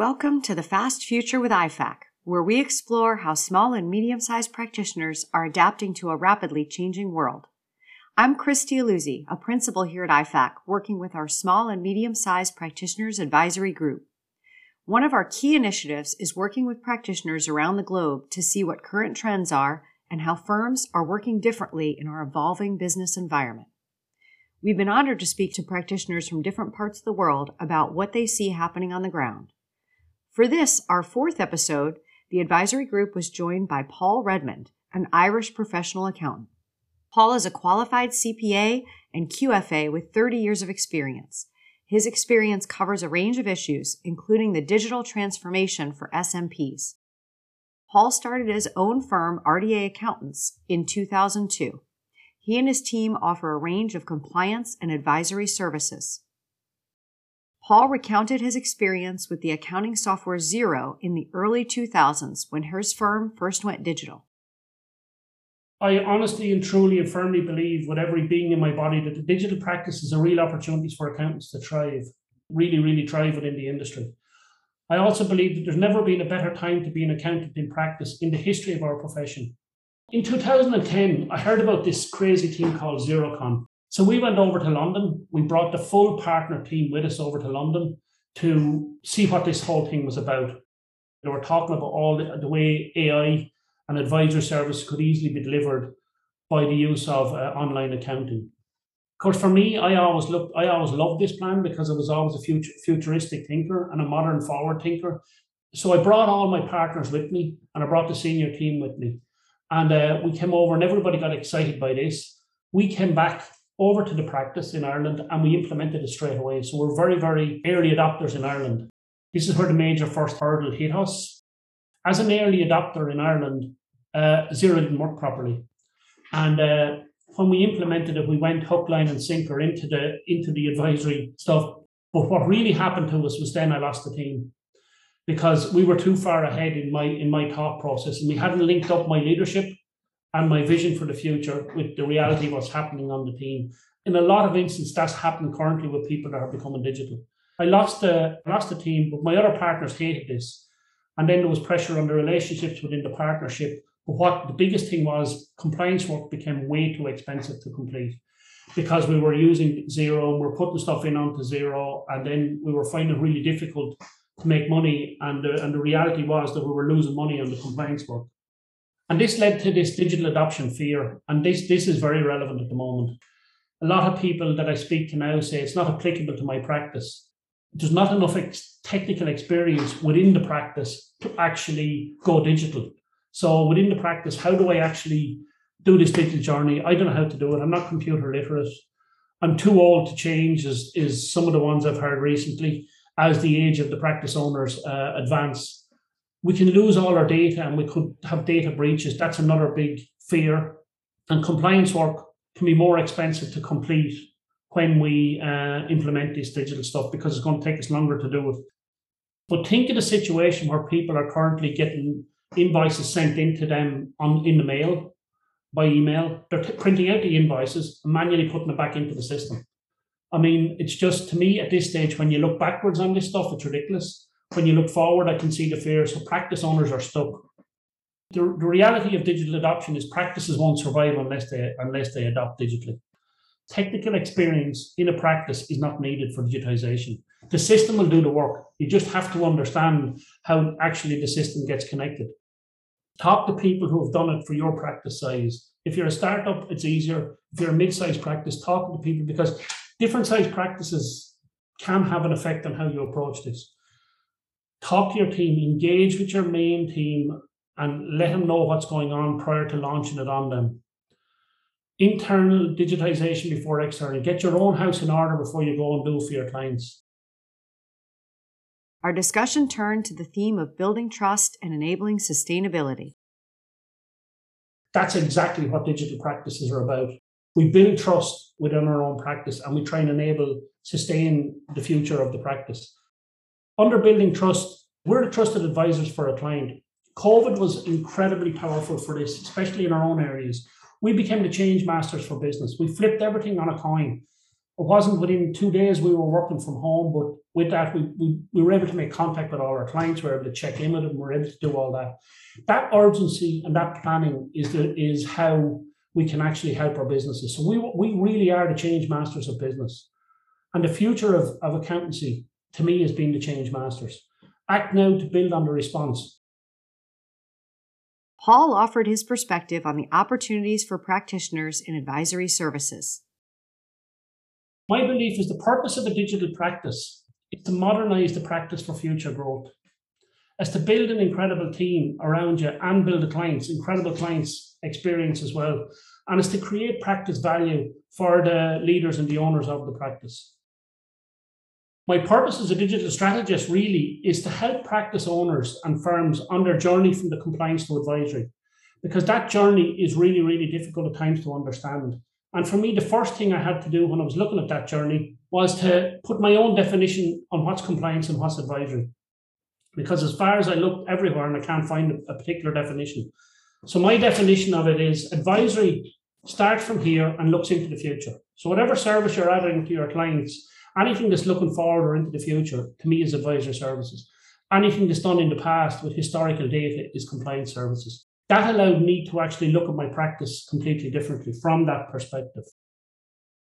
Welcome to the Fast Future with IFAC, where we explore how small and medium sized practitioners are adapting to a rapidly changing world. I'm Christy Aluzzi, a principal here at IFAC, working with our small and medium sized practitioners advisory group. One of our key initiatives is working with practitioners around the globe to see what current trends are and how firms are working differently in our evolving business environment. We've been honored to speak to practitioners from different parts of the world about what they see happening on the ground. For this, our fourth episode, the advisory group was joined by Paul Redmond, an Irish professional accountant. Paul is a qualified CPA and QFA with 30 years of experience. His experience covers a range of issues, including the digital transformation for SMPs. Paul started his own firm, RDA Accountants, in 2002. He and his team offer a range of compliance and advisory services. Paul recounted his experience with the accounting software Xero in the early 2000s when his firm first went digital. I honestly and truly and firmly believe with every being in my body that the digital practice is a real opportunity for accountants to thrive, really, really thrive within the industry. I also believe that there's never been a better time to be an accountant in practice in the history of our profession. In 2010, I heard about this crazy team called Xerocon. So we went over to London. We brought the full partner team with us over to London to see what this whole thing was about. They were talking about all the, the way AI and advisory service could easily be delivered by the use of uh, online accounting. Of course, for me, I always looked, I always loved this plan because I was always a future, futuristic thinker and a modern forward thinker. So I brought all my partners with me, and I brought the senior team with me, and uh, we came over, and everybody got excited by this. We came back over to the practice in Ireland and we implemented it straight away. So we're very, very early adopters in Ireland. This is where the major first hurdle hit us. As an early adopter in Ireland, uh, Xero didn't work properly. And uh, when we implemented it, we went hook, line, and sinker into the into the advisory stuff. But what really happened to us was then I lost the team because we were too far ahead in my in my thought process, and we hadn't linked up my leadership and my vision for the future with the reality of what's happening on the team. In a lot of instances, that's happening currently with people that are becoming digital. I lost the lost the team, but my other partners hated this. And then there was pressure on the relationships within the partnership. But what the biggest thing was compliance work became way too expensive to complete because we were using Xero, we we're putting stuff in onto Xero, and then we were finding it really difficult to make money. And the, and the reality was that we were losing money on the compliance work. And this led to this digital adoption fear. And this, this is very relevant at the moment. A lot of people that I speak to now say it's not applicable to my practice. There's not enough ex- technical experience within the practice to actually go digital. So within the practice, how do I actually do this digital journey? I don't know how to do it. I'm not computer literate. I'm too old to change, is, is some of the ones I've heard recently as the age of the practice owners uh, advance we can lose all our data and we could have data breaches. That's another big fear. And compliance work can be more expensive to complete when we uh, implement this digital stuff because it's going to take us longer to do it. But think of the situation where people are currently getting invoices sent into them on in the mail by email. They're t- printing out the invoices and manually putting it back into the system. I mean, it's just to me at this stage, when you look backwards on this stuff, it's ridiculous when you look forward, I can see the fear. So practice owners are stuck. The, the reality of digital adoption is practices won't survive unless they unless they adopt digitally. Technical experience in a practice is not needed for digitization. The system will do the work. You just have to understand how actually the system gets connected. Talk to people who have done it for your practice size. If you're a startup, it's easier. If you're a mid-sized practice, talk to people because different size practices can have an effect on how you approach this talk to your team, engage with your main team, and let them know what's going on prior to launching it on them. Internal digitization before external. Get your own house in order before you go and do for your clients. Our discussion turned to the theme of building trust and enabling sustainability. That's exactly what digital practices are about. We build trust within our own practice and we try and enable, sustain the future of the practice. Under building trust, we're trusted advisors for a client. COVID was incredibly powerful for this, especially in our own areas. We became the change masters for business. We flipped everything on a coin. It wasn't within two days we were working from home, but with that, we, we, we were able to make contact with all our clients. We were able to check in with them. We were able to do all that. That urgency and that planning is the, is how we can actually help our businesses. So we we really are the change masters of business, and the future of, of accountancy to me has been the change masters. Act now to build on the response. Paul offered his perspective on the opportunities for practitioners in advisory services. My belief is the purpose of a digital practice is to modernize the practice for future growth. As to build an incredible team around you and build the clients, incredible clients experience as well. And is to create practice value for the leaders and the owners of the practice. My purpose as a digital strategist really is to help practice owners and firms on their journey from the compliance to advisory, because that journey is really, really difficult at times to understand. And for me, the first thing I had to do when I was looking at that journey was to put my own definition on what's compliance and what's advisory. Because as far as I looked everywhere and I can't find a particular definition. So my definition of it is advisory starts from here and looks into the future. So whatever service you're adding to your clients, Anything that's looking forward or into the future, to me, is advisory services. Anything that's done in the past with historical data is compliance services. That allowed me to actually look at my practice completely differently from that perspective.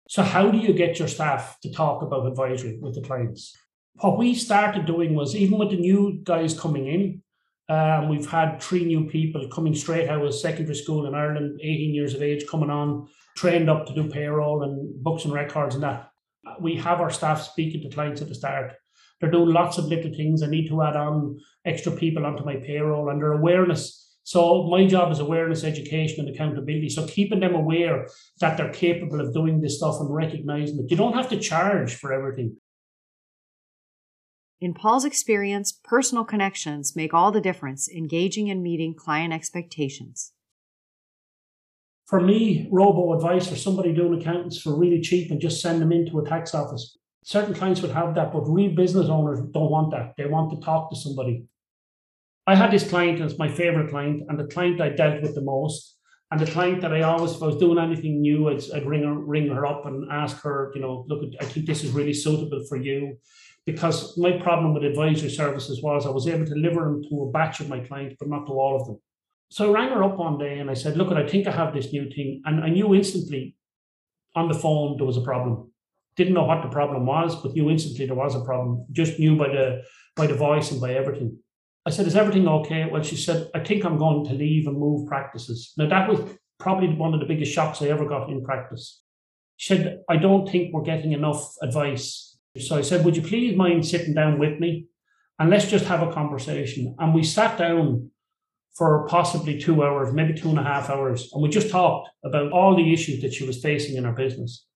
So, how do you get your staff to talk about advisory with the clients? What we started doing was even with the new guys coming in, um, we've had three new people coming straight out of secondary school in Ireland, 18 years of age, coming on, trained up to do payroll and books and records and that we have our staff speaking to clients at the start. They're doing lots of little things. I need to add on extra people onto my payroll and their awareness. So my job is awareness, education, and accountability. So keeping them aware that they're capable of doing this stuff and recognizing that you don't have to charge for everything. In Paul's experience, personal connections make all the difference engaging and meeting client expectations for me, robo advice or somebody doing accountants for really cheap and just send them into a tax office. Certain clients would have that, but real business owners don't want that. They want to talk to somebody. I had this client, it's my favorite client, and the client I dealt with the most, and the client that I always, if I was doing anything new, I'd, I'd ring her, ring her up and ask her, you know, look, I think this is really suitable for you. Because my problem with advisory services was I was able to deliver them to a batch of my clients, but not to all of them. So I rang her up one day and I said, Look, I think I have this new thing. And I knew instantly on the phone there was a problem. Didn't know what the problem was, but knew instantly there was a problem. Just knew by the by the voice and by everything. I said, Is everything okay? Well, she said, I think I'm going to leave and move practices. Now that was probably one of the biggest shocks I ever got in practice. She said, I don't think we're getting enough advice. So I said, Would you please mind sitting down with me? And let's just have a conversation. And we sat down for possibly two hours, maybe two and a half hours. And we just talked about all the issues that she was facing in her business.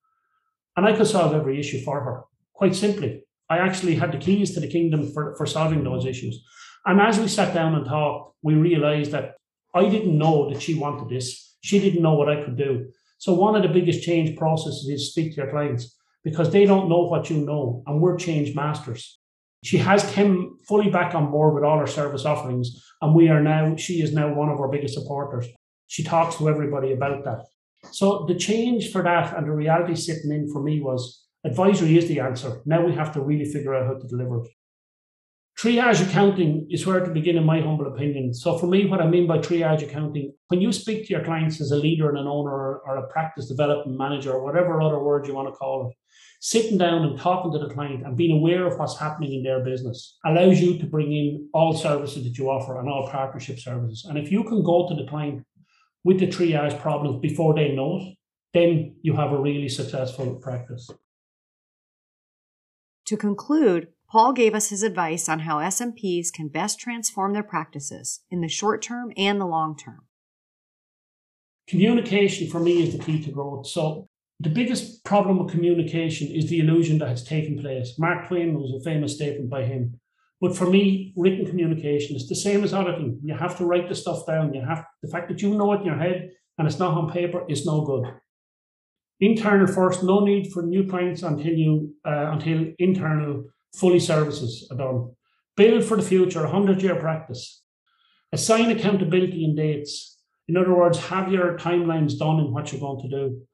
And I could solve every issue for her, quite simply. I actually had the keys to the kingdom for, for solving those issues. And as we sat down and talked, we realized that I didn't know that she wanted this. She didn't know what I could do. So one of the biggest change processes is speak to your clients because they don't know what you know, and we're change masters. She has come fully back on board with all her service offerings, and we are now, she is now one of our biggest supporters. She talks to everybody about that. So the change for that and the reality sitting in for me was advisory is the answer. Now we have to really figure out how to deliver it. Triage accounting is where to begin, in my humble opinion. So, for me, what I mean by triage accounting, when you speak to your clients as a leader and an owner or, or a practice development manager or whatever other word you want to call it, sitting down and talking to the client and being aware of what's happening in their business allows you to bring in all services that you offer and all partnership services. And if you can go to the client with the triage problems before they know it, then you have a really successful practice. To conclude, Paul gave us his advice on how SMPs can best transform their practices in the short term and the long term. Communication for me is the key to growth. So, the biggest problem with communication is the illusion that has taken place. Mark Twain was a famous statement by him. But for me, written communication is the same as auditing. You have to write the stuff down. You have the fact that you know it in your head and it's not on paper is no good. Internal first, no need for new clients until you uh, until internal fully services are done. Build for the future, a hundred year practice. Assign accountability and dates. In other words, have your timelines done in what you're going to do.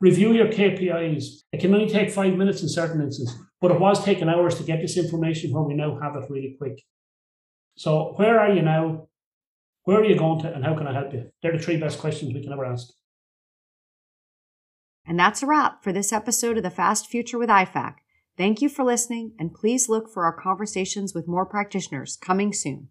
Review your KPIs. It can only take five minutes in certain instances. But it was taking hours to get this information where we now have it really quick. So where are you now? Where are you going to and how can I help you? They're the three best questions we can ever ask. And that's a wrap for this episode of The Fast Future with IFAC. Thank you for listening, and please look for our conversations with more practitioners coming soon.